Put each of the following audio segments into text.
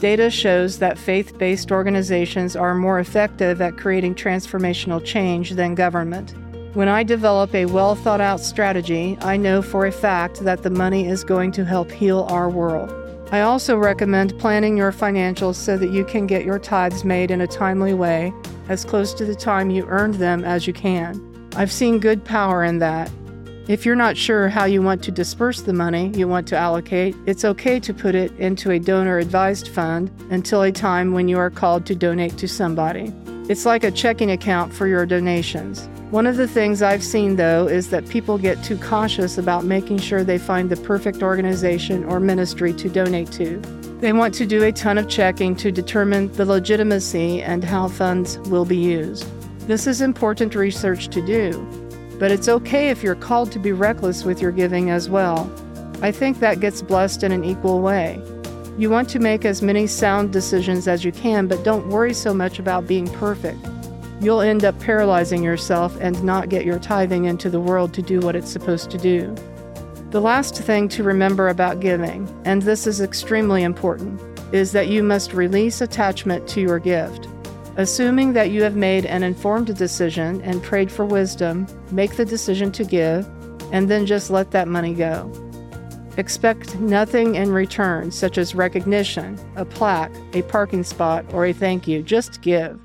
Data shows that faith based organizations are more effective at creating transformational change than government. When I develop a well thought out strategy, I know for a fact that the money is going to help heal our world. I also recommend planning your financials so that you can get your tithes made in a timely way, as close to the time you earned them as you can. I've seen good power in that. If you're not sure how you want to disperse the money you want to allocate, it's okay to put it into a donor advised fund until a time when you are called to donate to somebody. It's like a checking account for your donations. One of the things I've seen, though, is that people get too cautious about making sure they find the perfect organization or ministry to donate to. They want to do a ton of checking to determine the legitimacy and how funds will be used. This is important research to do, but it's okay if you're called to be reckless with your giving as well. I think that gets blessed in an equal way. You want to make as many sound decisions as you can, but don't worry so much about being perfect. You'll end up paralyzing yourself and not get your tithing into the world to do what it's supposed to do. The last thing to remember about giving, and this is extremely important, is that you must release attachment to your gift. Assuming that you have made an informed decision and prayed for wisdom, make the decision to give, and then just let that money go. Expect nothing in return, such as recognition, a plaque, a parking spot, or a thank you. Just give.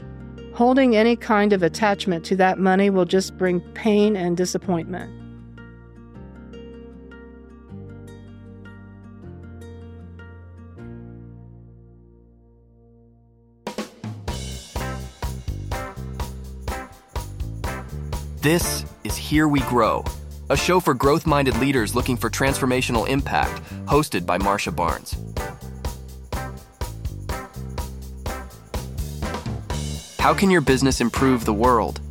Holding any kind of attachment to that money will just bring pain and disappointment. This is Here We Grow, a show for growth minded leaders looking for transformational impact, hosted by Marcia Barnes. How can your business improve the world?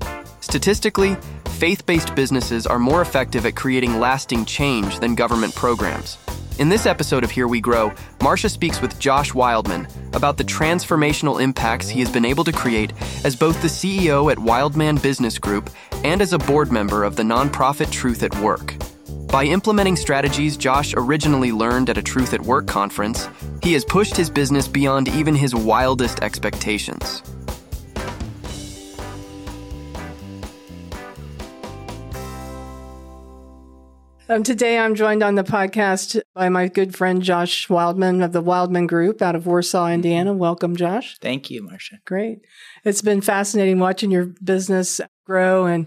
Statistically, faith based businesses are more effective at creating lasting change than government programs. In this episode of Here We Grow, Marcia speaks with Josh Wildman about the transformational impacts he has been able to create as both the CEO at Wildman Business Group and as a board member of the nonprofit Truth at Work. By implementing strategies Josh originally learned at a Truth at Work conference, he has pushed his business beyond even his wildest expectations. Um, today, I'm joined on the podcast by my good friend Josh Wildman of the Wildman Group out of Warsaw, Indiana. Welcome, Josh. Thank you, Marcia. Great. It's been fascinating watching your business grow and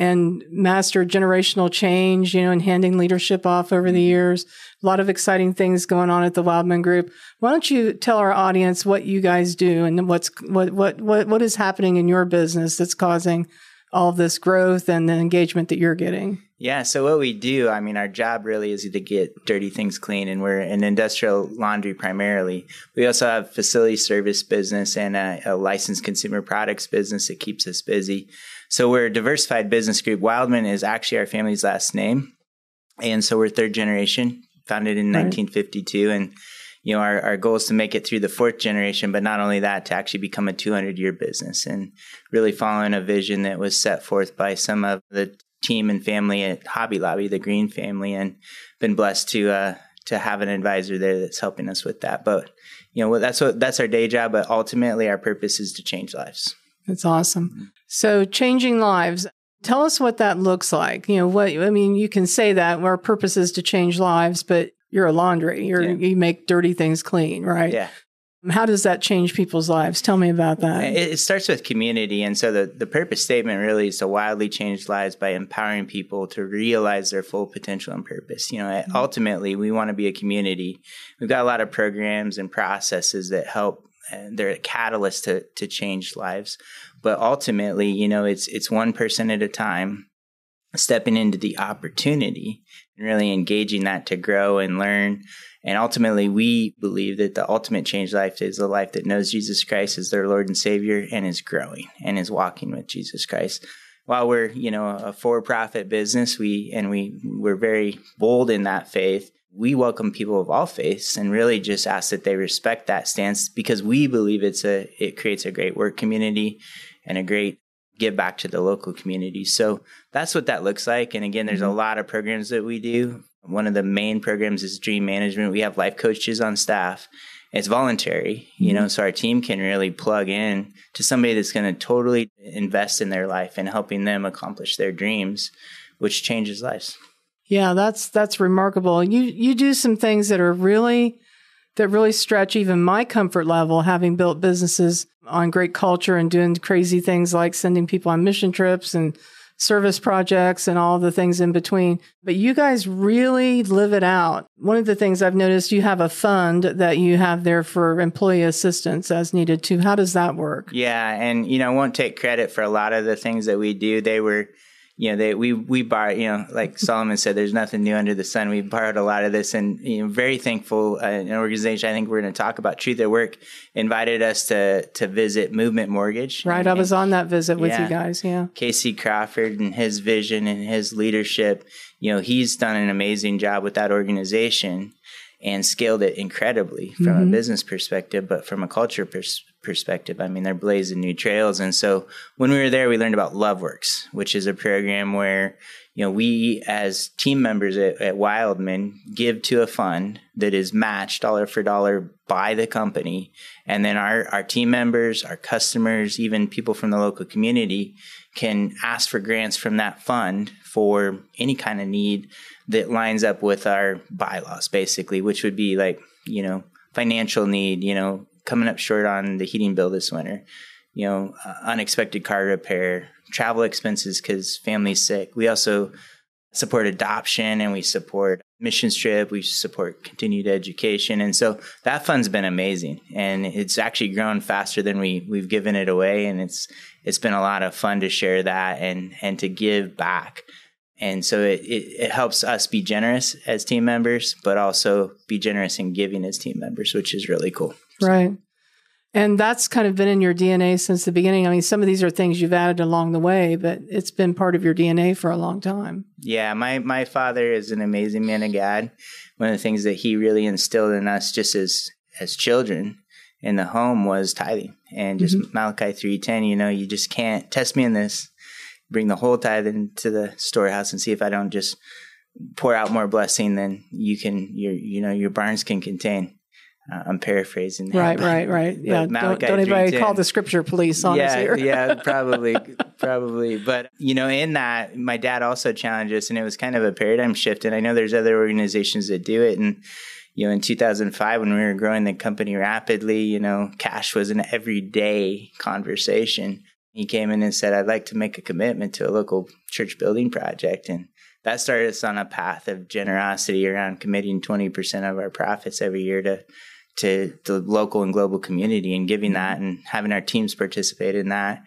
and master generational change, you know, and handing leadership off over the mm-hmm. years. A lot of exciting things going on at the Wildman Group. Why don't you tell our audience what you guys do and what's what what what what is happening in your business that's causing all this growth and the engagement that you're getting? Yeah. So what we do, I mean, our job really is to get dirty things clean, and we're an industrial laundry primarily. We also have facility service business and a, a licensed consumer products business that keeps us busy. So we're a diversified business group. Wildman is actually our family's last name, and so we're third generation, founded in right. 1952, and you know, our, our goal is to make it through the fourth generation, but not only that, to actually become a 200 year business and really following a vision that was set forth by some of the team and family at Hobby Lobby, the Green family, and been blessed to uh, to have an advisor there that's helping us with that. But you know, that's what that's our day job. But ultimately, our purpose is to change lives. That's awesome. So, changing lives. Tell us what that looks like. You know, what I mean. You can say that our purpose is to change lives, but you're a laundry. You're yeah. you make dirty things clean, right? Yeah. How does that change people's lives? Tell me about that. It, starts with community. And so the, the purpose statement really is to wildly change lives by empowering people to realize their full potential and purpose. You know, mm-hmm. ultimately, we want to be a community. We've got a lot of programs and processes that help, and they're a catalyst to, to change lives. But ultimately, you know, it's, it's one person at a time stepping into the opportunity and really engaging that to grow and learn and ultimately, we believe that the ultimate change life is a life that knows Jesus Christ as their Lord and Savior and is growing and is walking with Jesus Christ. While we're, you know, a for-profit business, we and we we're very bold in that faith. We welcome people of all faiths and really just ask that they respect that stance because we believe it's a it creates a great work community and a great give back to the local community. So that's what that looks like. And again, there's mm-hmm. a lot of programs that we do One of the main programs is dream management. We have life coaches on staff. It's voluntary, you know, mm-hmm. so our team can really plug in to somebody that's going to totally invest in their life and helping them accomplish their dreams, which changes lives. Yeah, that's that's remarkable. You you do some things that are really that really stretch even my comfort level having built businesses on great culture and doing crazy things like sending people on mission trips and service projects and all the things in between. But you guys really live it out. One of the things I've noticed you have a fund that you have there for employee assistance as needed too. How does that work? Yeah, and you know, I won't take credit for a lot of the things that we do. They were you know, they we we borrowed, you know, like Solomon said, there's nothing new under the sun. We borrowed a lot of this, and you know, very thankful. Uh, an organization I think we're going to talk about, Truth at Work, invited us to to visit Movement Mortgage. Right, and, I was on that visit with yeah, you guys. Yeah, Casey Crawford and his vision and his leadership. You know, he's done an amazing job with that organization and scaled it incredibly from mm-hmm. a business perspective, but from a culture perspective perspective. I mean, they're blazing new trails. And so when we were there, we learned about LoveWorks, which is a program where, you know, we as team members at, at Wildman give to a fund that is matched dollar for dollar by the company. And then our, our team members, our customers, even people from the local community can ask for grants from that fund for any kind of need that lines up with our bylaws, basically, which would be like, you know, financial need, you know, coming up short on the heating bill this winter. You know, uh, unexpected car repair, travel expenses because family's sick. We also support adoption and we support mission trip. We support continued education, and so that fund's been amazing, and it's actually grown faster than we we've given it away, and it's it's been a lot of fun to share that and and to give back. And so it, it, it, helps us be generous as team members, but also be generous in giving as team members, which is really cool. Right. And that's kind of been in your DNA since the beginning. I mean, some of these are things you've added along the way, but it's been part of your DNA for a long time. Yeah, my my father is an amazing man of God. One of the things that he really instilled in us just as as children in the home was tithing and just mm-hmm. Malachi 3:10, you know, you just can't test me in this. Bring the whole tithe into the storehouse and see if I don't just pour out more blessing than you can your you know your barns can contain. Uh, I'm paraphrasing. That, right, right, right. Yeah. Don't, don't anybody call the scripture police on yeah, us here. yeah, probably, probably. But you know, in that, my dad also challenged us, and it was kind of a paradigm shift. And I know there's other organizations that do it, and you know, in 2005 when we were growing the company rapidly, you know, cash was an everyday conversation. He came in and said, "I'd like to make a commitment to a local church building project," and that started us on a path of generosity around committing 20% of our profits every year to to the local and global community and giving that and having our teams participate in that.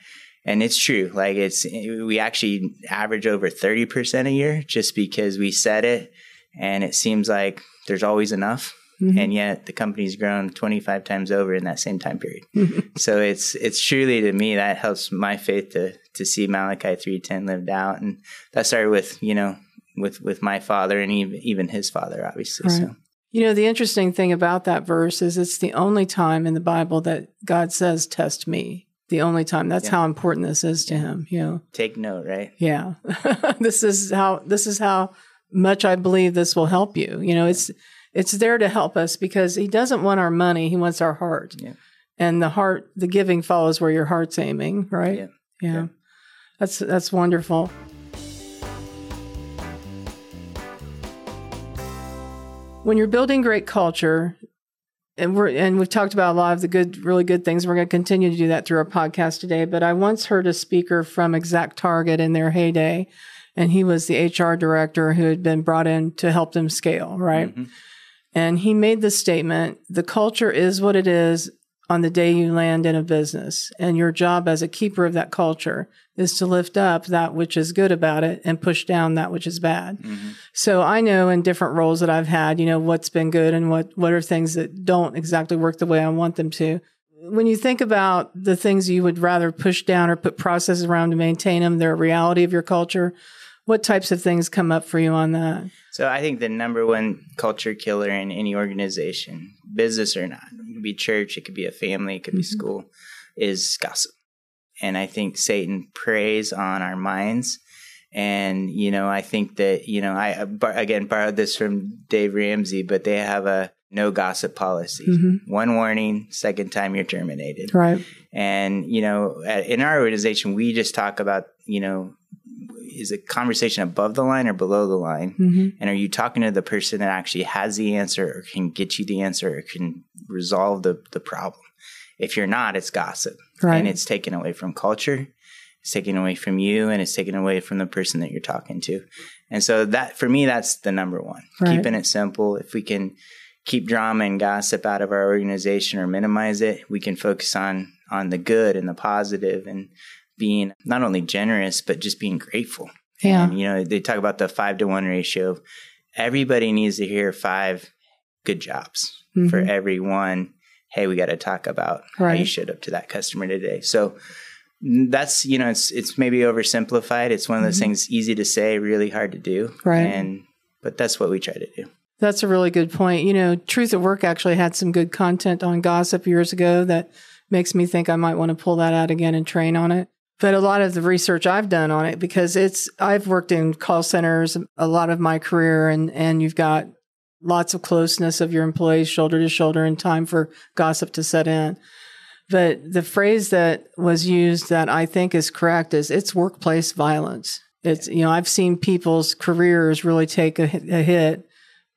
And it's true. Like it's, we actually average over 30% a year just because we said it. And it seems like there's always enough. Mm-hmm. And yet the company's grown 25 times over in that same time period. Mm-hmm. So it's, it's truly to me that helps my faith to, to see Malachi 310 lived out. And that started with, you know, with, with my father and even, even his father, obviously. Right. So. You know, the interesting thing about that verse is it's the only time in the Bible that God says, Test me. The only time. That's yeah. how important this is to him. You know. Take note, right? Yeah. this is how this is how much I believe this will help you. You know, it's it's there to help us because he doesn't want our money, he wants our heart. Yeah. And the heart the giving follows where your heart's aiming, right? Yeah. yeah. yeah. That's that's wonderful. When you're building great culture, and we're and we've talked about a lot of the good, really good things. We're going to continue to do that through our podcast today. But I once heard a speaker from Exact Target in their heyday, and he was the HR director who had been brought in to help them scale, right? Mm-hmm. And he made the statement: the culture is what it is on the day you land in a business. And your job as a keeper of that culture is to lift up that which is good about it and push down that which is bad. Mm-hmm. So I know in different roles that I've had, you know, what's been good and what, what are things that don't exactly work the way I want them to. When you think about the things you would rather push down or put processes around to maintain them, they're a reality of your culture. What types of things come up for you on that? So I think the number one culture killer in any organization, business or not, it could be church, it could be a family, it could mm-hmm. be school, is gossip. And I think Satan preys on our minds And, you know, I think that, you know, I, again, borrowed this from Dave Ramsey, but they have a no gossip policy. Mm-hmm. One warning, second time you're terminated. Right. And, you know, in our organization, we just talk about, you know, is a conversation above the line or below the line? Mm-hmm. And are you talking to the person that actually has the answer or can get you the answer or can resolve the, the problem? If you're not, it's gossip. Right. And it's taken away from culture. It's taken away from you and it's taken away from the person that you're talking to. And so that for me, that's the number one. Right. Keeping it simple. If we can keep drama and gossip out of our organization or minimize it, we can focus on on the good and the positive and being not only generous but just being grateful. Yeah. And, you know, they talk about the five to one ratio. Everybody needs to hear five good jobs mm-hmm. for every one. Hey, we got to talk about right. how you showed up to that customer today. So that's you know it's it's maybe oversimplified. It's one of those mm-hmm. things easy to say, really hard to do. Right. And but that's what we try to do. That's a really good point. You know, Truth at Work actually had some good content on gossip years ago that makes me think I might want to pull that out again and train on it. But a lot of the research I've done on it because it's I've worked in call centers a lot of my career and and you've got lots of closeness of your employees shoulder to shoulder and time for gossip to set in. But the phrase that was used that I think is correct is it's workplace violence. It's, you know, I've seen people's careers really take a, a hit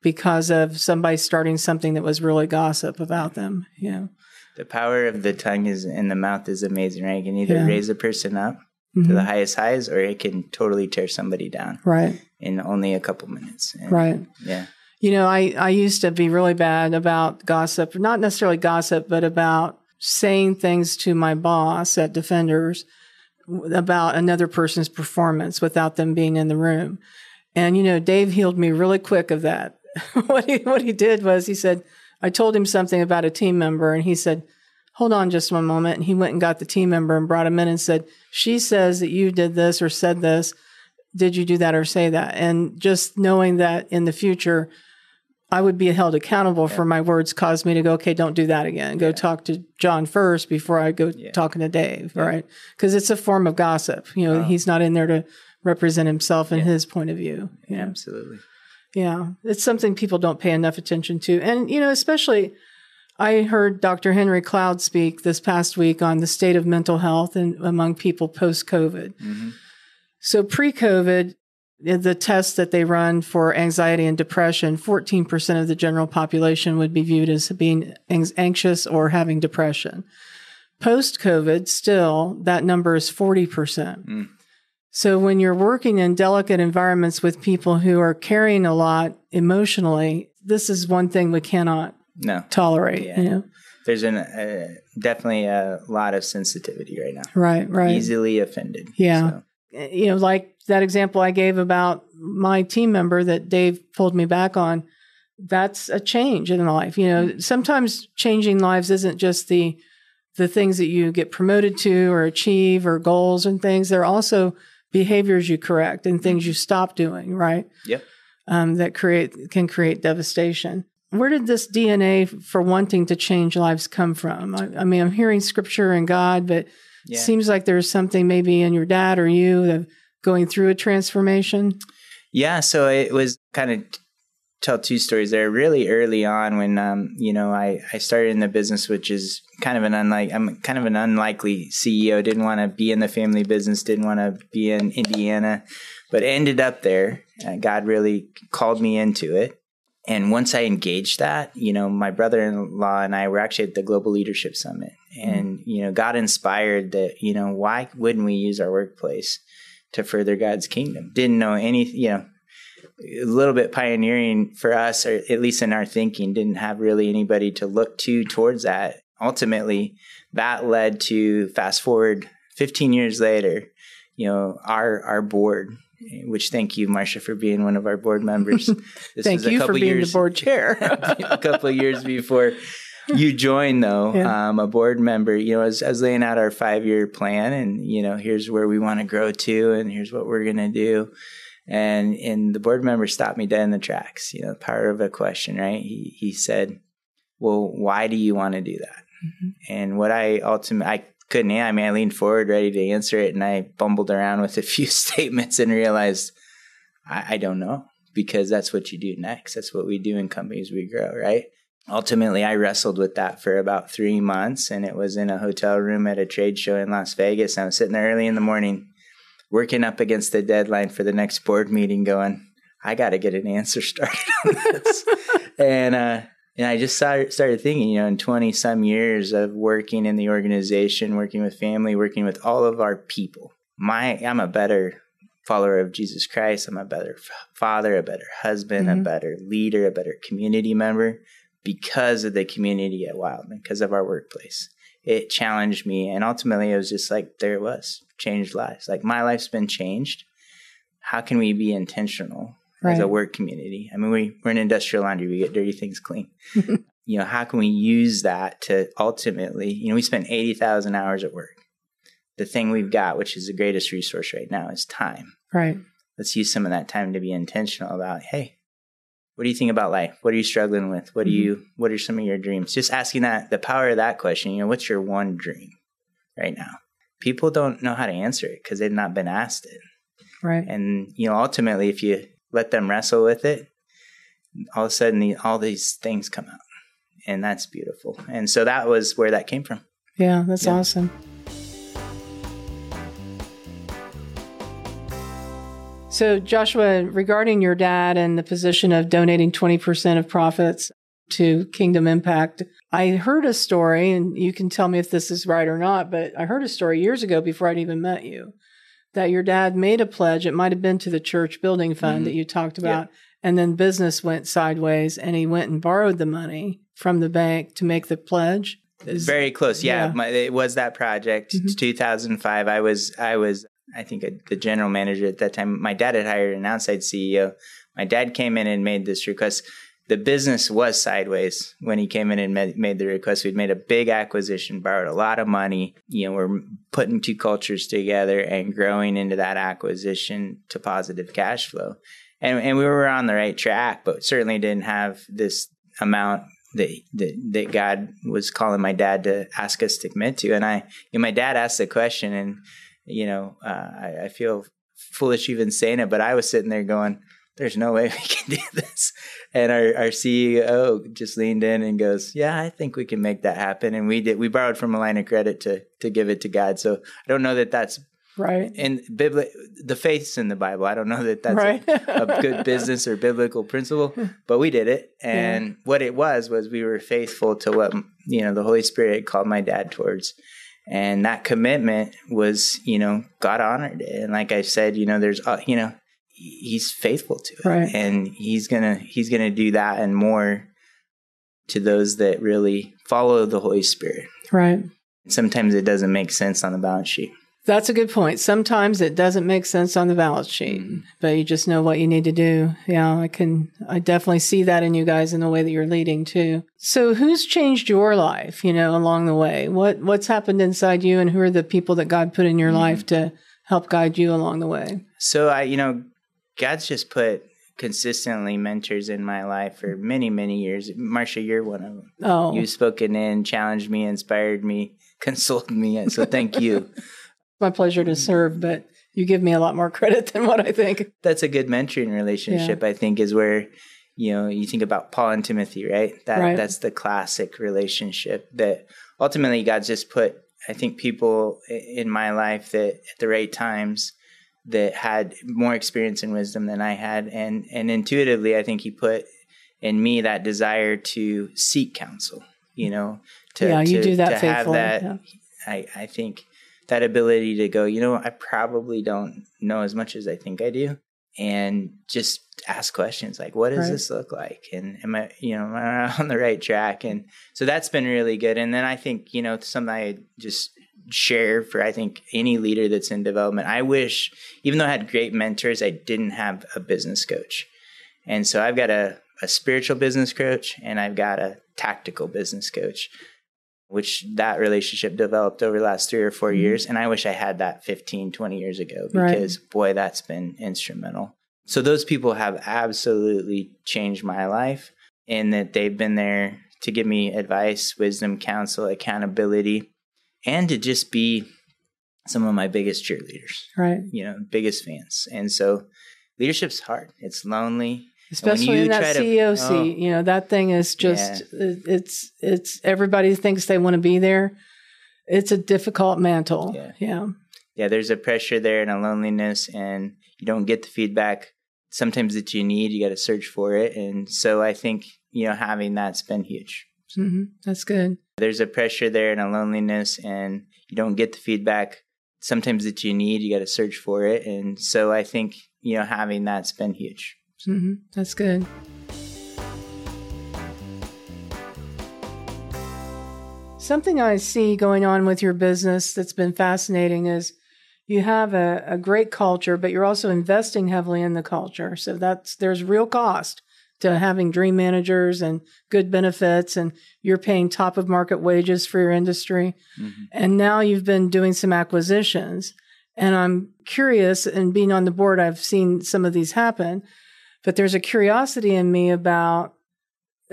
because of somebody starting something that was really gossip about them. You know, the power of the tongue is in the mouth is amazing, right? It can either yeah. raise a person up mm-hmm. to the mm-hmm. highest highs, or it can totally tear somebody down, right? In only a couple minutes, and, right? Yeah. You know, I I used to be really bad about gossip, not necessarily gossip, but about saying things to my boss at Defenders about another person's performance without them being in the room. And, you know, Dave healed me really quick of that. what, he, what he did was he said, I told him something about a team member, and he said, Hold on just one moment. And he went and got the team member and brought him in and said, She says that you did this or said this. Did you do that or say that? And just knowing that in the future, I would be held accountable yeah. for my words caused me to go, okay, don't do that again. Go yeah. talk to John first before I go yeah. talking to Dave, right? Because it's a form of gossip. You know, oh. he's not in there to represent himself and his point of view. Yeah, absolutely. Yeah, it's something people don't pay enough attention to. And, you know, especially I heard Dr. Henry Cloud speak this past week on the state of mental health and among people post COVID. Mm-hmm. So pre COVID, the tests that they run for anxiety and depression, 14% of the general population would be viewed as being anxious or having depression. Post COVID, still, that number is 40%. Mm. So when you're working in delicate environments with people who are carrying a lot emotionally, this is one thing we cannot no. tolerate. Yeah. You know? There's an, uh, definitely a lot of sensitivity right now. Right, right. Easily offended. Yeah. So you know, like that example I gave about my team member that Dave pulled me back on, that's a change in life. You know, sometimes changing lives isn't just the the things that you get promoted to or achieve or goals and things. There are also behaviors you correct and things you stop doing, right? Yep. Um, that create can create devastation. Where did this DNA for wanting to change lives come from? I, I mean, I'm hearing scripture and God, but yeah. Seems like there's something maybe in your dad or you that going through a transformation. Yeah, so it was kind of tell two stories there. Really early on, when um, you know I I started in the business, which is kind of an unlike I'm kind of an unlikely CEO. Didn't want to be in the family business. Didn't want to be in Indiana, but ended up there. Uh, God really called me into it. And once I engaged that, you know, my brother-in-law and I were actually at the Global Leadership Summit, and mm-hmm. you know, got inspired that you know, why wouldn't we use our workplace to further God's kingdom? Didn't know any, you know, a little bit pioneering for us, or at least in our thinking, didn't have really anybody to look to towards that. Ultimately, that led to fast forward 15 years later, you know, our our board which thank you, Marcia, for being one of our board members. This thank you for being years, the board chair. a couple of years before you join though, yeah. um, a board member, you know, as, as laying out our five year plan, and you know, here's where we want to grow to, and here's what we're gonna do. And and the board member stopped me dead in the tracks. You know, the power of a question, right? He he said, "Well, why do you want to do that?" Mm-hmm. And what I ultimately I couldn't. I mean, I leaned forward ready to answer it, and I bumbled around with a few statements and realized I, I don't know because that's what you do next. That's what we do in companies we grow, right? Ultimately, I wrestled with that for about three months, and it was in a hotel room at a trade show in Las Vegas. I was sitting there early in the morning, working up against the deadline for the next board meeting, going, I got to get an answer started on this. and, uh, and I just started, started thinking, you know, in 20 some years of working in the organization, working with family, working with all of our people, my, I'm a better follower of Jesus Christ. I'm a better father, a better husband, mm-hmm. a better leader, a better community member because of the community at Wildman, because of our workplace. It challenged me. And ultimately, it was just like, there it was, changed lives. Like, my life's been changed. How can we be intentional right. as a work community? I mean, we, we're an industrial laundry, we get dirty things clean. you know, how can we use that to ultimately, you know, we spend 80,000 hours at work. The thing we've got, which is the greatest resource right now, is time. Right. Let's use some of that time to be intentional about, hey, what do you think about life? What are you struggling with? What do mm-hmm. you what are some of your dreams? Just asking that the power of that question, you know, what's your one dream right now? People don't know how to answer it because they've not been asked it. Right. And you know, ultimately if you let them wrestle with it, all of a sudden the, all these things come out. And that's beautiful. And so that was where that came from. Yeah, that's yeah. awesome. So, Joshua, regarding your dad and the position of donating 20% of profits to Kingdom Impact, I heard a story, and you can tell me if this is right or not, but I heard a story years ago before I'd even met you that your dad made a pledge. It might have been to the church building fund mm-hmm. that you talked about. Yeah. And then business went sideways and he went and borrowed the money from the bank to make the pledge. Is, Very close. Yeah, yeah. My, it was that project. Mm-hmm. 2005. I was I was I think a, the general manager at that time, my dad had hired an outside CEO. My dad came in and made this request. The business was sideways when he came in and made, made the request. We'd made a big acquisition, borrowed a lot of money. You know, we're putting two cultures together and growing into that acquisition to positive cash flow. And, and we were on the right track, but certainly didn't have this amount that, that, that God was calling my dad to ask us to commit to. And I, know, my dad asked the question, and you know, uh, I, I, feel foolish even saying it, but I was sitting there going, there's no way we can do this. And our, our CEO just leaned in and goes, yeah, I think we can make that happen. And we did, we borrowed from a line of credit to, to give it to God. So I don't know that that's right. And bibli- the faith's in the Bible. I don't know that that's right. a, a, good business or biblical principle, but we did it. And yeah. what it was, was we were faithful to what, you know, the Holy Spirit called my dad towards and that commitment was you know god honored it. And like i said you know there's uh, you know he's faithful to it. Right. and he's gonna he's gonna do that and more to those that really follow the holy spirit. Right. Sometimes it doesn't make sense on the balance sheet that's a good point. Sometimes it doesn't make sense on the balance sheet, mm-hmm. but you just know what you need to do. Yeah, I can, I definitely see that in you guys in the way that you're leading too. So who's changed your life, you know, along the way? What, what's happened inside you and who are the people that God put in your mm-hmm. life to help guide you along the way? So I, you know, God's just put consistently mentors in my life for many, many years. Marcia, you're one of them. Oh. You've spoken in, challenged me, inspired me, consoled me. So thank you. my pleasure to mm. serve, but you give me a lot more credit than what I think. That's a good mentoring relationship, yeah. I think, is where you know you think about Paul and Timothy, right? That right. that's the classic relationship that ultimately God's just put. I think people in my life that at the right times that had more experience and wisdom than I had, and and intuitively, I think He put in me that desire to seek counsel. You know, to yeah, you to, do that to have that. Yeah. I I think that ability to go, you know, I probably don't know as much as I think I do. And just ask questions like, what does right. this look like? And am I, you know, am I on the right track? And so that's been really good. And then I think, you know, something I just share for, I think, any leader that's in development. I wish, even though I had great mentors, I didn't have a business coach. And so I've got a, a spiritual business coach and I've got a tactical business coach which that relationship developed over the last three or 4 mm-hmm. years. And I wish I had that 15, 20 years ago because right. boy, that's been instrumental. So those people have absolutely changed my life in that they've been there to give me advice, wisdom, counsel, accountability. and to just be some of my biggest cheerleaders, Right. you know, biggest fans. And so leadership's hard. It's lonely. Especially in that try to- CEO oh. seat, you know that thing is just it- it's it's everybody thinks they want to be there. It's a difficult mantle. Yeah. yeah. Yeah, there's a pressure there and a loneliness, and you don't get the feedback sometimes that you need. You got to search for it. And so I think, you know, having that's been huge. hmm That's good. There's a pressure there and a loneliness, and you don't get the feedback sometimes that you need. You got to search for it. And so I think, you know, having that's been huge. Hmm That's good. Something I see going on with your business that's been fascinating is you have a, a great culture, but you're also investing heavily in the culture. So that's there's real cost to having dream managers and good benefits, and you're paying top of market wages for your industry. And now you've been doing some acquisitions. And I'm curious, and being on the board, I've seen some of these happen, but there's a curiosity in me about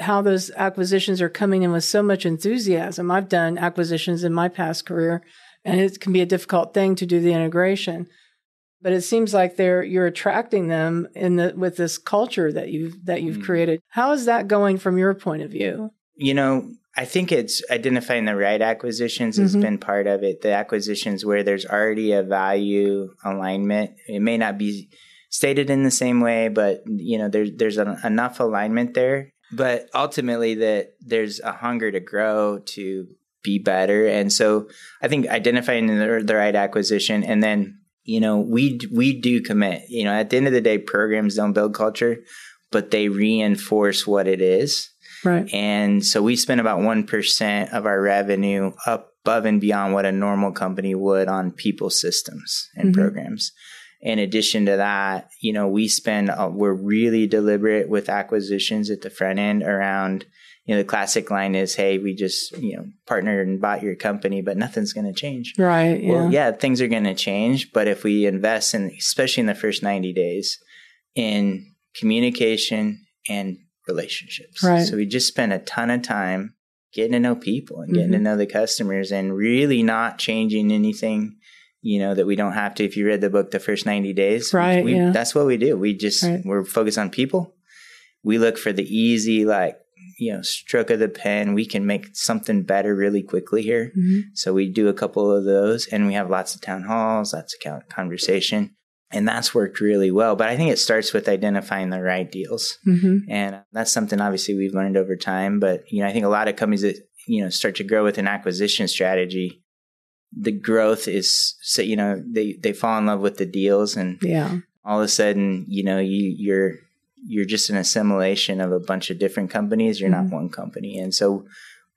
how those acquisitions are coming in with so much enthusiasm. I've done acquisitions in my past career, and it can be a difficult thing to do the integration. But it seems like they're you're attracting them in the with this culture that you've that you've Mm. created. How is that going from your point of view? You know, I think it's identifying the right acquisitions has Mhm. been part of it. The acquisitions where there's already a value alignment. It may not be stated in the same way, but you know, there's there's an, enough alignment there. But ultimately, that there's a hunger to grow to be better, and so I think identifying the, the right acquisition, and then you know, we we do commit. You know, at the end of the day, programs don't build culture, but they reinforce what it is. Right. And so we spend about 1% of our revenue above and beyond what a normal company would on people systems and Mhm. programs. In addition to that, you know, we spend, uh, we're really deliberate with acquisitions at the front end around, you know, the classic line is, hey, we just, you know, partnered and bought your company, but nothing's going to change. Right. Yeah. Well, yeah, things are going to change, but if we invest in, especially in the first 90 days, in communication and relationships. Right. So we just spend a ton of time getting to know people and getting to Mhm. know the customers and really not changing anything, you know, that we don't have to. If you read the book, The First 90 Days, Right, we, yeah. that's what we do. We just, Right. we're focused on people. We look for the easy, like, you know, stroke of the pen. We can make something better really quickly here. Mhm. So we do a couple of those and we have lots of town halls, lots of conversation. And that's worked really well. But I think it starts with identifying the right deals. Mhm. And that's something obviously we've learned over time. But, you know, I think a lot of companies that, you know, start to grow with an acquisition strategy, the growth is, so, you know, they, they fall in love with the deals and Yeah. all of a sudden, you know, you, you're, you're just an assimilation of a bunch of different companies. You're Mhm. not one company. And so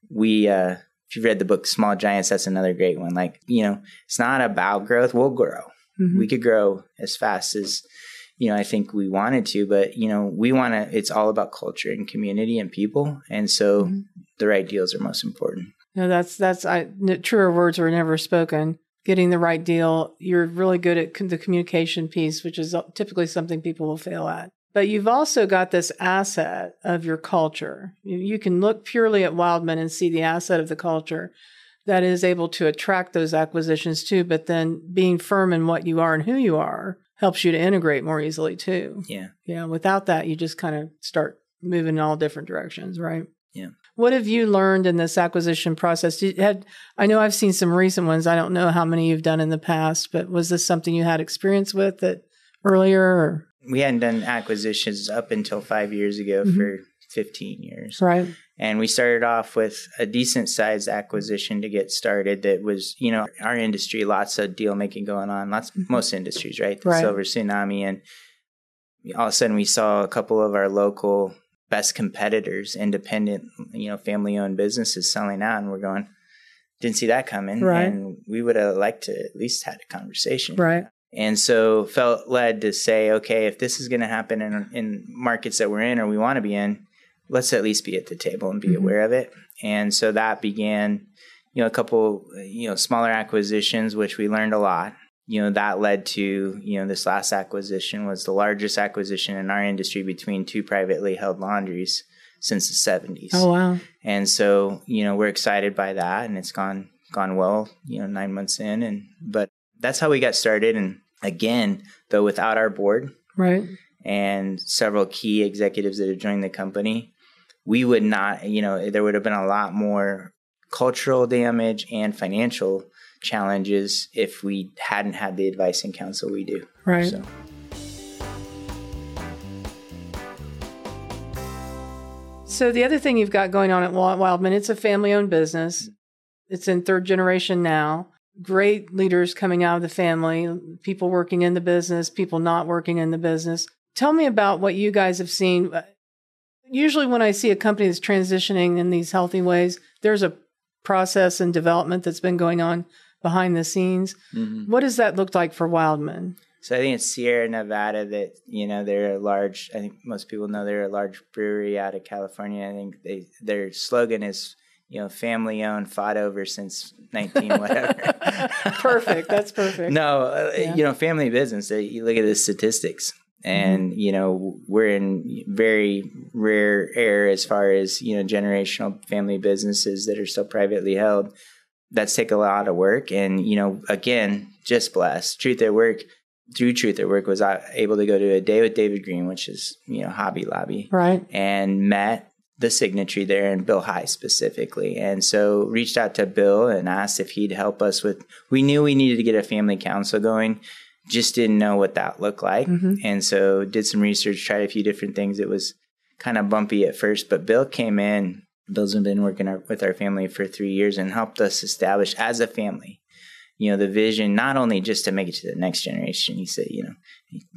we, uh, if you've read the book Small Giants, that's another great one. Like, you know, it's not about growth. We'll grow. Mhm. We could grow as fast as, you know, I think we wanted to, but, you know, we want to, it's all about culture and community and people. And so Mhm. the right deals are most important. No, that's that's I n- truer words were never spoken. Getting the right deal, you're really good at the communication piece, which is uh, typically something people will fail at. But you've also got this asset of your culture. You, you can look purely at Wildman and see the asset of the culture that is able to attract those acquisitions too. But then being firm in what you are and who you are helps you to integrate more easily too. Yeah. Yeah. Without that, you just kind of start moving in all different directions, right? Yeah. What have you learned in this acquisition process? Did, had I know I've seen some recent ones. I don't know how many you've done in the past, but was this something you had experience with that earlier? Or, We hadn't done acquisitions up until five years ago Mhm. for 15 years. right? And we started off with a decent sized acquisition to get started that was, you know, our industry, lots of deal making going on, lots, most industries, right? The Right. silver tsunami. And all of a sudden we saw a couple of our local best competitors, independent, you know, family owned businesses selling out. And we're going, didn't see that coming. Right. And we would have liked to at least had a conversation. Right. And so felt led to say, okay, if this is going to happen in, in markets that we're in or we want to be in, let's at least be at the table and be Mhm. aware of it. And so that began, you know, a couple, you know, smaller acquisitions, which we learned a lot. You know, that led to, you know, this last acquisition was the largest acquisition in our industry between two privately held laundries since the 70s. Oh wow. And so, you know, we're excited by that and it's gone gone well, you know, nine months in. And, but that's how we got started. And again, though, without our board. Right. And several key executives that have joined the company, we would not, you know, there would have been a lot more cultural damage and financial challenges if we hadn't had the advice and counsel we do. Right. So. So the other thing you've got going on at Wildman, it's a family-owned business. It's in third generation now. Great leaders coming out of the family, people working in the business, people not working in the business. Tell me about what you guys have seen. Usually, when I see a company that's transitioning in these healthy ways, there's a process and development that's been going on behind the scenes. Mm-hmm. What does that look like for Wildman? So I think it's Sierra Nevada that you know they're a large. I think most people know they're a large brewery out of California. I think they their slogan is you know family owned, fought over since nineteen whatever. perfect. That's perfect. No, uh, yeah. you know family business. You look at the statistics, and mm-hmm. you know we're in very rare air as far as you know generational family businesses that are still privately held. That's take a lot of work, and you know again, just blessed. Truth at work through Truth at Work was able to go to a day with David Green, which is you know Hobby Lobby, right? And met the Signatry there and Bill High specifically, and so reached out to Bill and asked if he'd help us with. We knew we needed to get a family council going, just didn't know what that looked like, mm-hmm. and so did some research, tried a few different things. It was kind of bumpy at first, but Bill came in. Bill's been working our, with our family for three years and helped us establish as a family you know the vision not only just to make it to the next generation he said you know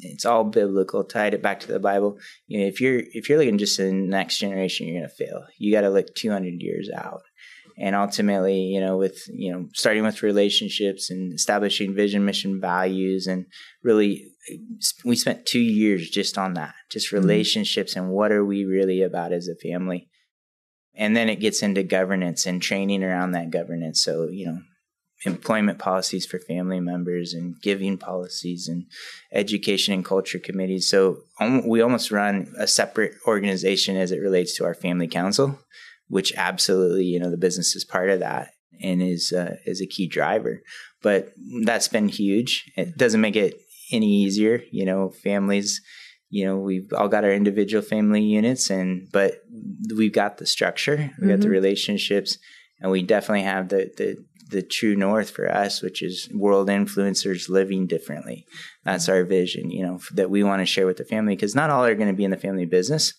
it's all biblical tied it back to the bible. You know if you're if you're looking just to the next generation you're going to fail. You got to look 200 years out. And ultimately you know with you know starting with relationships and establishing vision mission values and really we spent two years just on that just mm-hmm. relationships and what are we really about as a family and then it gets into governance and training around that governance so you know employment policies for family members and giving policies and education and culture committees. So um, we almost run a separate organization as it relates to our family council, which absolutely, you know, the business is part of that and is uh, is a key driver. But that's been huge. It doesn't make it any easier, you know, families you know we've all got our individual family units and but we've got the structure we mm-hmm. got the mm-hmm. relationships and we definitely have the the the true north for us, which is world influencers living differently. That's our vision, you know, that we want to share with the family because not all are going to be in the family business,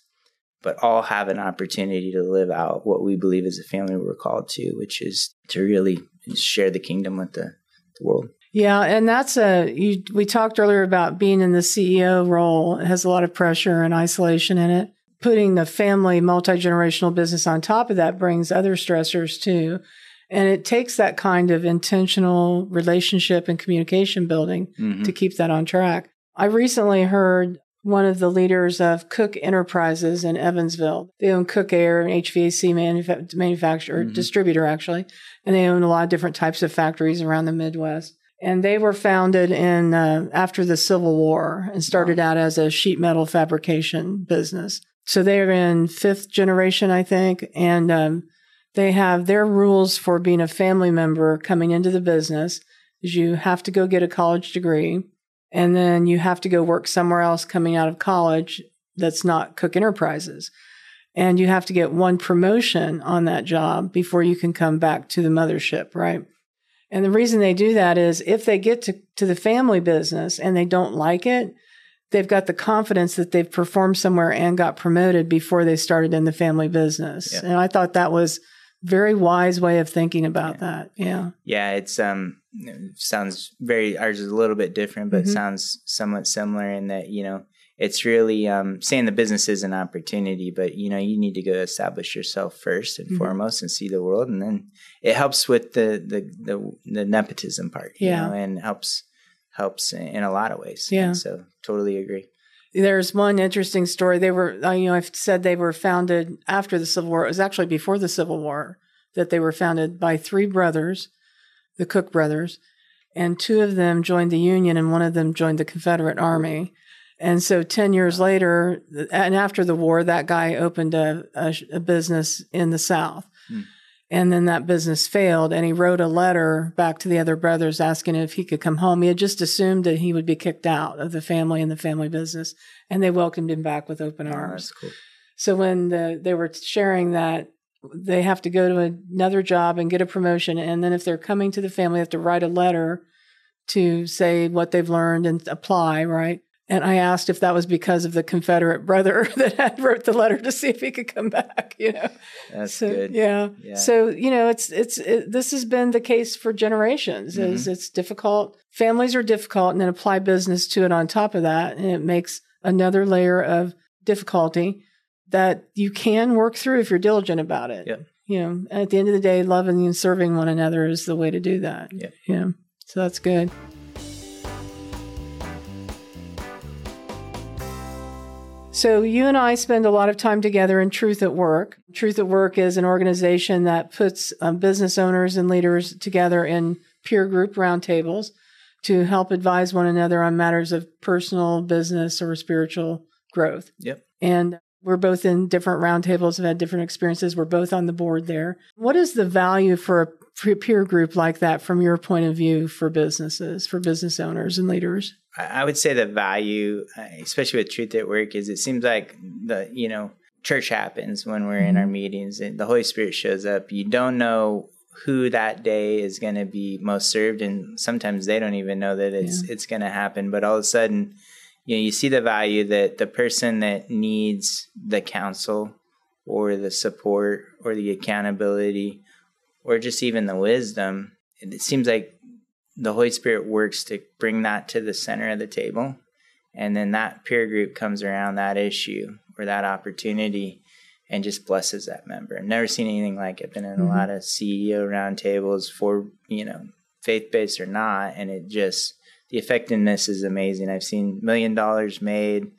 but all have an opportunity to live out what we believe as a family we're called to, which is to really share the kingdom with the, the world. Yeah, and that's a you, we talked earlier about being in the CEO role. It has a lot of pressure and isolation in it. Putting the family multi generational business on top of that brings other stressors too. And it takes that kind of intentional relationship and communication building mm-hmm. to keep that on track. I recently heard one of the leaders of Koch Enterprises in Evansville. They own Koch Air, an HVAC manuf- manufacturer, mm-hmm. distributor actually, and they own a lot of different types of factories around the Midwest. And they were founded in uh, after the Civil War and started out as a sheet metal fabrication business. So they're in fifth generation, I think, and um, they have their rules for being a family member coming into the business is you have to go get a college degree and then you have to go work somewhere else coming out of college that's not Koch Enterprises. And you have to get one promotion on that job before you can come back to the mothership, right? And the reason they do that is if they get to, to the family business and they don't like it, they've got the confidence that they've performed somewhere and got promoted before they started in the family business. Yeah. And I thought that was very wise way of thinking about yeah. that. Yeah. Yeah, it's um sounds very ours is a little bit different, but mm-hmm. sounds somewhat similar in that, you know, it's really um, saying the business is an opportunity, but you know you need to go establish yourself first and mm-hmm. foremost and see the world, and then it helps with the the the, the nepotism part, yeah, know, and helps helps in a lot of ways. Yeah, and so totally agree. There's one interesting story. They were, uh, you know, I've said they were founded after the Civil War. It was actually before the Civil War that they were founded by three brothers, the Koch brothers, and two of them joined the Union and one of them joined the Confederate Army. And so 10 years later, and after the war, that guy opened a, a, a business in the South. Hmm. And then that business failed, and he wrote a letter back to the other brothers asking if he could come home. He had just assumed that he would be kicked out of the family and the family business, and they welcomed him back with open Oh, arms. that's cool. So when the, they were sharing that, they have to go to another job and get a promotion, and then if they're coming to the family, they have to write a letter to say what they've learned and apply, right? And I asked if that was because of the Confederate brother that had wrote the letter to see if he could come back, you know. That's so, good. Yeah. Yeah. So, you know, it's it's it, this has been the case for generations. Is Mm-hmm. it's difficult. Families are difficult and then apply business to it on top of that and it makes another layer of difficulty that you can work through if you're diligent about it. Yep. You know, at the end of the day, loving and serving one another is the way to do that. Yep. Yeah. So that's good. So you and I spend a lot of time together in Truth at Work. Truth at Work is an organization that puts um, business owners and leaders together in peer group roundtables to help advise one another on matters of personal, business, or spiritual growth. Yep. And we're both in different roundtables, have had different experiences. We're both on the board there. What is the value for a peer group like that from your point of view for businesses, for business owners and leaders? I would say the value, uh, especially with Truth at Work, is it seems like the you know church happens when we're in our meetings, and the Holy Spirit shows up. You don't know who that day is going to be most served, and sometimes they don't even know that it's it's going to happen. But all of a sudden, you know, you see the value that the person that needs the counsel or the support or the accountability or just even the wisdom. It seems like the Holy Spirit works to bring that to the center of the table. And then that peer group comes around that issue or that opportunity and just blesses that member. I've never seen anything like it. Been in a mm-hmm. lot of CEO roundtables for, you know, faith based or not. And it just, the effectiveness is amazing. I've seen million dollars made,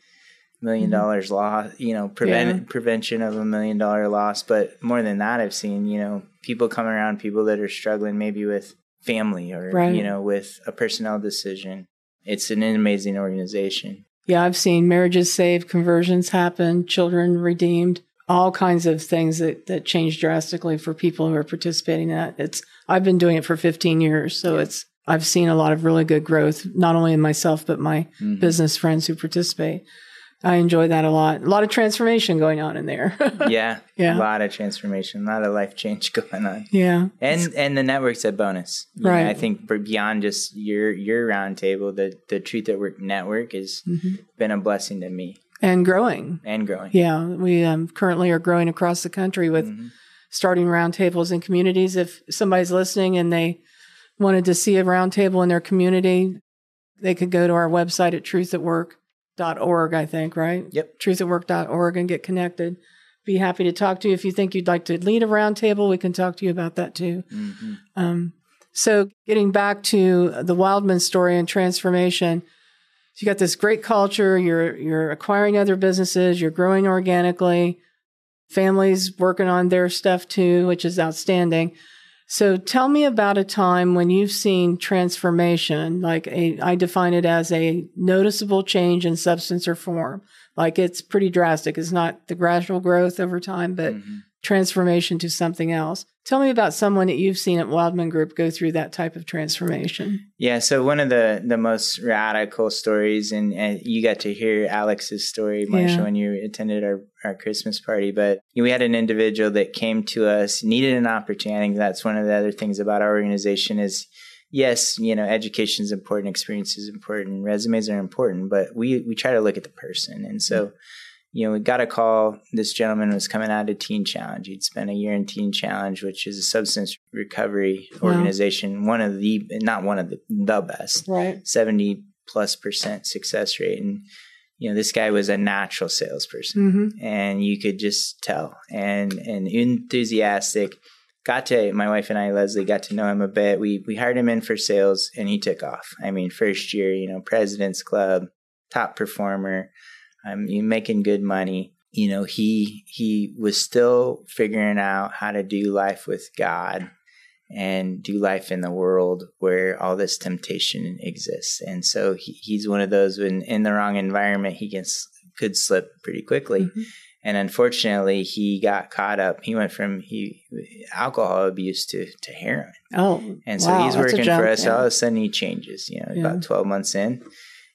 million mm-hmm. dollars lost, you know, prevent, Yeah. prevention of a million dollar loss. But more than that, I've seen, you know, people come around, people that are struggling maybe with family or, Right. you know, with a personnel decision. It's an amazing organization. Yeah, I've seen marriages saved, conversions happen, children redeemed, all kinds of things that, that change drastically for people who are participating in that. It's I've been doing it for 15 years, so it's I've seen a lot of really good growth, not only in myself but my mm-hmm. business friends who participate. I enjoy that a lot. A lot of transformation going on in there. Yeah. Yeah. A lot of transformation, a lot of life change going on. yeah. And and the network's a bonus. You know, Right. I think for beyond just your your roundtable, the the Truth at Work network has Mm-hmm. been a blessing to me And growing. and growing. Yeah, we um, currently are growing across the country with starting roundtables in communities. If somebody's listening and they wanted to see a roundtable in their community, they could go to our website at truthatwork.org, I think, right? Yep. Truthatwork.org and get connected. Be happy to talk to you. If you think you'd like to lead a roundtable, we can talk to you about that too. Mm-hmm. Um, so, getting back to the Wildman story and transformation, you got this great culture. You're you're acquiring other businesses. You're growing organically. Families working on their stuff too, which is outstanding. So, tell me about a time when you've seen transformation. Like a, I define it as a noticeable change in substance or form. Like it's pretty drastic. It's not the gradual growth over time, but mm-hmm. Transformation to something else. Tell me about someone that you've seen at Wildman Group go through that type of transformation. Yeah, so one of the the most radical stories, and, and you got to hear Alex's story, Marcia, Yeah. when you attended our, our Christmas party. But we had an individual that came to us, needed an opportunity. I think that's one of the other things about our organization is, yes, you know, education is important, experience is important, resumes are important, but we we try to look at the person, and so. Mm. You know, we got a call. This gentleman was coming out of Teen Challenge. He'd spent a year in Teen Challenge, which is a substance recovery Wow. organization, one of the, not one of the, the best. Right. 70 plus percent success rate. And, you know, this guy was a natural salesperson Mm-hmm. and you could just tell and, and enthusiastic. Got to, my wife and I, Leslie, got to know him a bit. We, we hired him in for sales and he took off. I mean, first year, you know, President's Club, top performer, um, you making good money. You know, he, he was still figuring out how to do life with God and do life in the world where all this temptation exists. And so he, he's one of those when in the wrong environment, he can could slip pretty quickly. Mhm. and unfortunately he got caught up he went from he alcohol abuse to to heroin oh and so wow, he's working jump, for us yeah. all of a sudden he changes you know Yeah. about 12 months in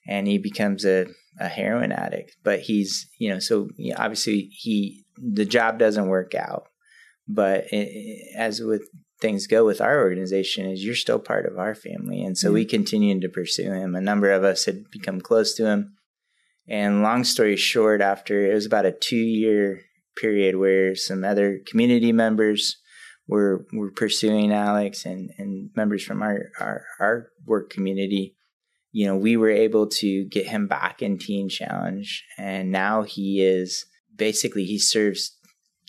and he becomes a, a heroin addict but he's you know so obviously he the job doesn't work out but it, as with things go with our organization is you're still part of our family and so Yeah. we continued to pursue him. A number of us had become close to him. And long story short after it was about a two year period where some other community members were were pursuing alex and and members from our our, our work community you know we were able to get him back in teen challenge and now he is basically he serves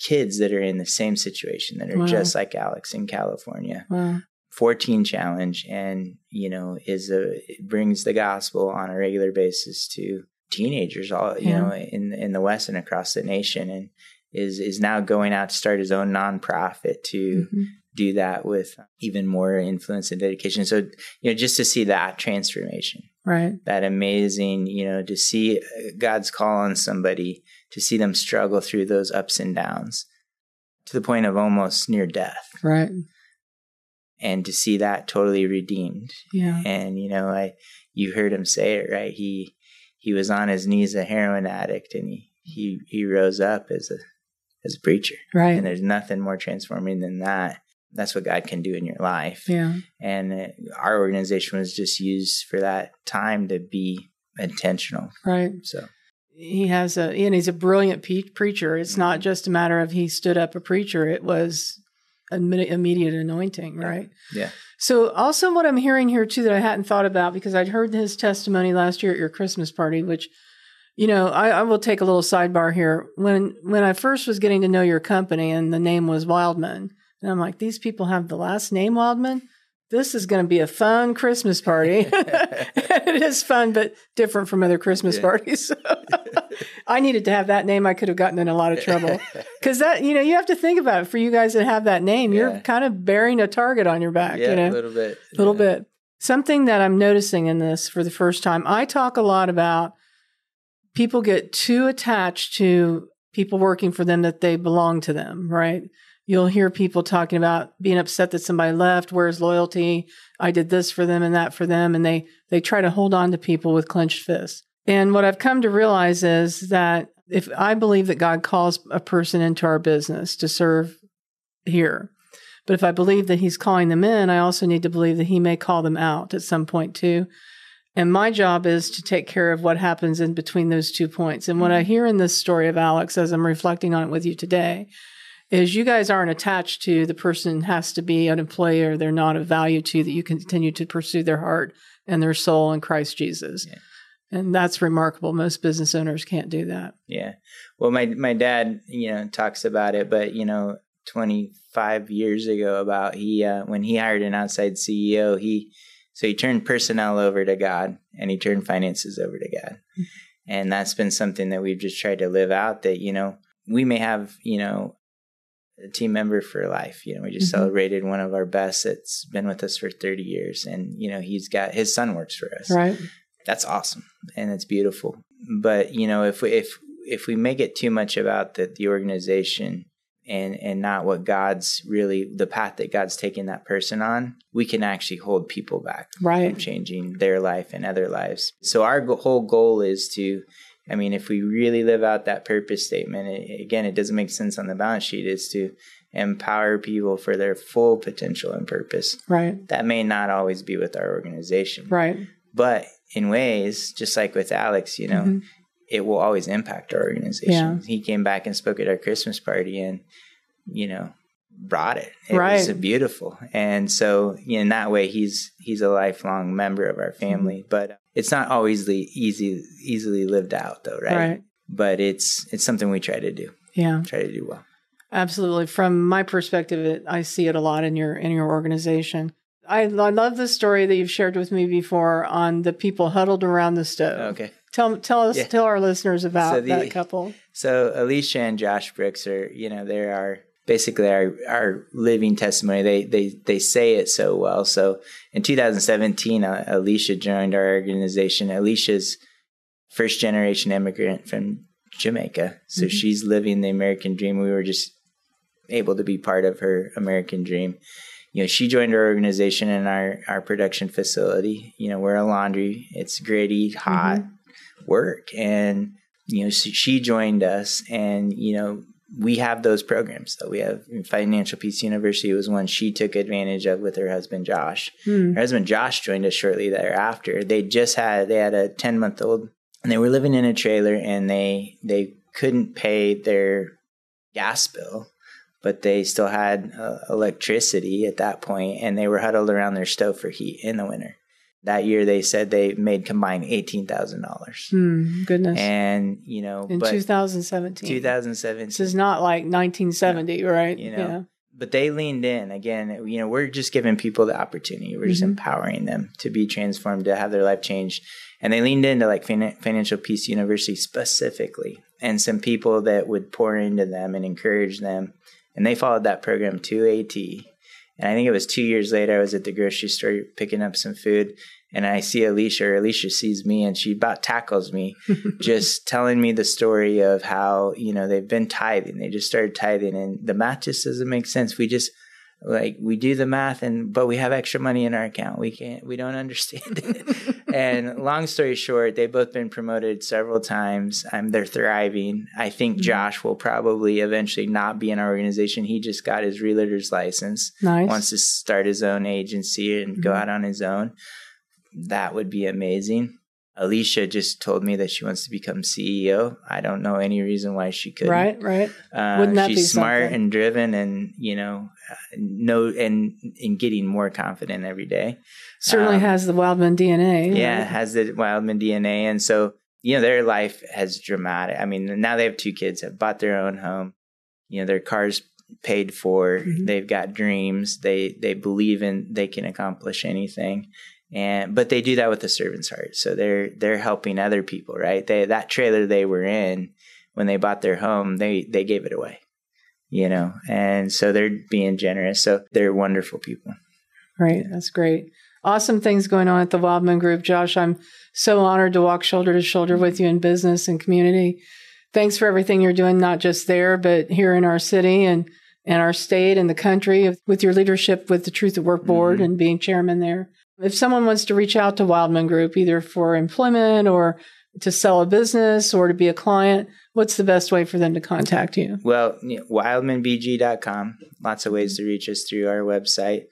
kids that are in the same situation that are Wow. just like alex in california wow 14 challenge and you know is a brings the gospel on a regular basis to teenagers all you Yeah. know in in the west and across the nation and is is now going out to start his own nonprofit to Mhm. Do that with even more influence and dedication. So you know just to see that transformation. Right. That amazing you know to see uh, god's call on somebody to see them struggle through those ups and downs to the point of almost near death. Right. And to see that totally redeemed. Yeah. And you know i you heard him say it right? He he was on his knees a heroin addict and he he he rose up as a as a preacher. Right. And there's nothing more transforming than that that's what god can do in your life. Yeah. And our organization was just used for that time to be intentional. Right. So. He has a and he's a brilliant pe- preacher. It's not mm-hmm. just a matter of he stood up a preacher. It was immediate anointing right? Yeah. So also what i'm hearing here too that i hadn't thought about because i'd heard his testimony last year at your christmas party which you know I, I will take a little sidebar here. When when i first was getting to know your company and the name was wildman and i'm like these people have the last name wildman? This is going to be a fun christmas party. It is fun but different from other christmas Yeah. parties i needed to have that name. I could have gotten in a lot of trouble. Because that you know you have to think about it for you guys that have that name. You're kind of bearing a target on your back yeah you know? a little bit. A little yeah. bit. Something that I'm noticing in this for the first time, I talk a lot about people get too attached to people working for them that they belong to them, right? You'll hear people talking about being upset that somebody left, where's loyalty? I did this for them and that for them and they they try to hold on to people with clenched fists. And what I've come to realize is that if I believe that God calls a person into our business to serve here, but if I believe that he's calling them in, I also need to believe that he may call them out at some point too. And my job is to take care of what happens in between those two points. And what I mm-hmm. hear in this story of Alex, as I'm reflecting on it with you today, is you guys aren't attached to the person has to be an employee or they're not of value to you, that you continue to pursue their heart and their soul in Christ Jesus. Yeah. And that's remarkable. Most business owners can't do that. Yeah. Well, my my dad, you know, talks about it, but you know, 25 years ago about he uh, when he hired an outside CEO, he so he turned personnel over to God and he turned finances over to God. And that's been something that we've just tried to live out that, you know, we may have, you know, a team member for life. You know, we just Mhm. celebrated one of our best that's been with us for 30 years and, you know, he's got his son works for us Right? that's awesome and it's beautiful but you know if we if if we make it too much about the, the organization and and not what god's really the path that god's taking that person on we can actually hold people back from Right. changing their life and other lives so our whole goal is to i mean if we really live out that purpose statement it, again it doesn't make sense on the balance sheet is to empower people for their full potential and purpose Right. that may not always be with our organization Right. but in ways, just like with Alex, you know, Mhm. it will always impact our organization. Yeah. He came back and spoke at our Christmas party and, you know, brought it. It Right. was beautiful. And so, you know, in that way he's he's a lifelong member of our family. Mm-hmm. But it's not always the easy easily lived out though, right? Right. But it's it's something we try to do. Yeah. Try to do well. Absolutely. From my perspective, it, I see it a lot in your in your organization. I, I love the story that you've shared with me before on the people huddled around the stove. Okay. Tell tell us Yeah. tell our listeners about So the- that couple. So Alicia and Josh Brooks are, you know, they are basically our, our living testimony. They they they say it so well. So in 2017, uh, Alicia joined our organization. Alicia's first generation immigrant from Jamaica. So Mm-hmm. she's living the American dream. We were just able to be part of her American dream. You know, she joined our organization in our, our production facility. You know, we're a laundry. It's gritty, hot work. And, you know, she, she joined us and, you know, we have those programs. So we have Financial Peace University was one she took advantage of with her husband Josh. Her husband Josh joined us shortly thereafter. They just had they had a ten month old and they were living in a trailer and they they couldn't pay their gas bill, but they still had uh, electricity at that point and they were huddled around their stove for heat in the winter. That year they said they made combined eighteen thousand dollars. Hmm, goodness. And you know, in but 2017. 2017 This is not like 1970, right? you know but they leaned in again you know we're just giving people the opportunity we're just Mm-hmm. empowering them to be transformed to have their life changed and they leaned into like fin- financial peace university specifically and some people that would pour into them and encourage them and they followed that program to at and i think it was two years later i was at the grocery store picking up some food and I see Alicia, or Alicia sees me, and she about tackles me, just telling me the story of how you know they've been tithing. They just started tithing, and the math just doesn't make sense. We just like we do the math, and but we have extra money in our account. We can't, we don't understand it. and long story short, they've both been promoted several times. Um, they're thriving. I think Josh will probably eventually not be in our organization. He just got his realtor's license. Nice. Wants to start his own agency and go out on his own that would be amazing. Alicia just told me that she wants to become CEO. I don't know any reason why she couldn't. Right, right. Uh, Wouldn't that she's be smart something? and driven, and you know, uh, know and and getting more confident every day. Certainly Um, has the Wildman DNA. Yeah, right? has the Wildman DNA, and so you know their life has dramatic. I mean, now they have two kids, have bought their own home. You know, their cars paid for. Mhm. They've got dreams. They they believe in they can accomplish anything, and but they do that with a servant's heart. So they're they're helping other people, right? They that trailer they were in when they bought their home, they they gave it away. You know, and so they're being generous. So they're wonderful people. Right. That's great. Awesome things going on at the Wildman Group. Josh, I'm so honored to walk shoulder to shoulder with you in business and community. Thanks for everything you're doing, not just there, but here in our city and, and our state and the country with your leadership with the Truth at Work Board mm-hmm. and being chairman there. If someone wants to reach out to Wildman Group, either for employment or to sell a business or to be a client, what's the best way for them to contact you? Well, wildmanbg.com. Lots of ways to reach us through our website.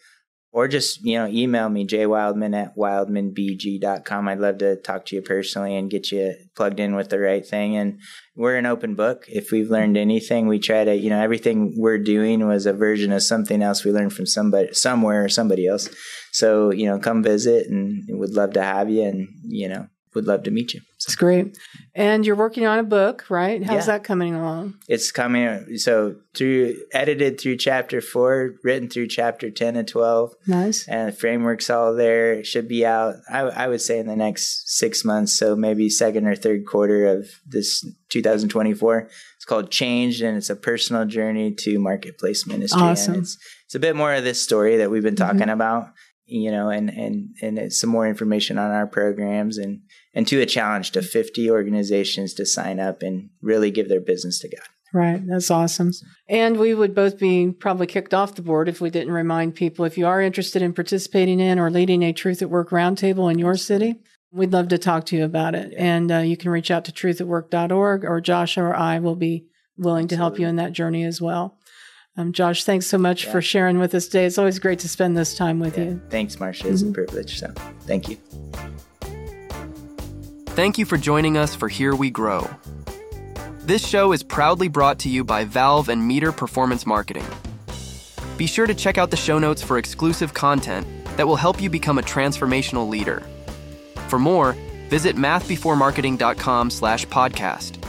Or just, you know, email me, jwildman at wildmanbg.com. I'd love to talk to you personally and get you plugged in with the right thing. And we're an open book. If we've learned anything, we try to, you know, everything we're doing was a version of something else we learned from somebody, somewhere or somebody else. So, you know, come visit and we'd love to have you and, you know, would love to meet you. So It's great. And you're working on a book, right? How's Yeah. that coming along? it's coming. So through edited through chapter four, written through chapter 10 and 12. Nice. and the framework's all there. It should be out, I, I would say, in the next six months. So maybe second or third quarter of this 2024. It's called Changed, and it's a personal journey to marketplace ministry. Awesome. And it's it's a bit more of this story that we've been talking mm-hmm. about, you know, and and and it's some more information on our programs and and to a challenge to 50 organizations to sign up and really give their business to God. Right. That's awesome. And we would both be probably kicked off the board if we didn't remind people if you are interested in participating in or leading a Truth at Work roundtable in your city, we'd love to talk to you about it. And uh, you can reach out to truthatwork.org or Josh or I will be willing to help you in that journey as well. Um, Josh, thanks so much for sharing with us today. It's always great to spend this time with you. Thanks, Marcia. It's a privilege. So thank you. Thank you for joining us for Here We Grow. This show is proudly brought to you by Valve and Meter Performance Marketing. Be sure to check out the show notes for exclusive content that will help you become a transformational leader. For more, visit mathbeforemarketing.com slash podcast.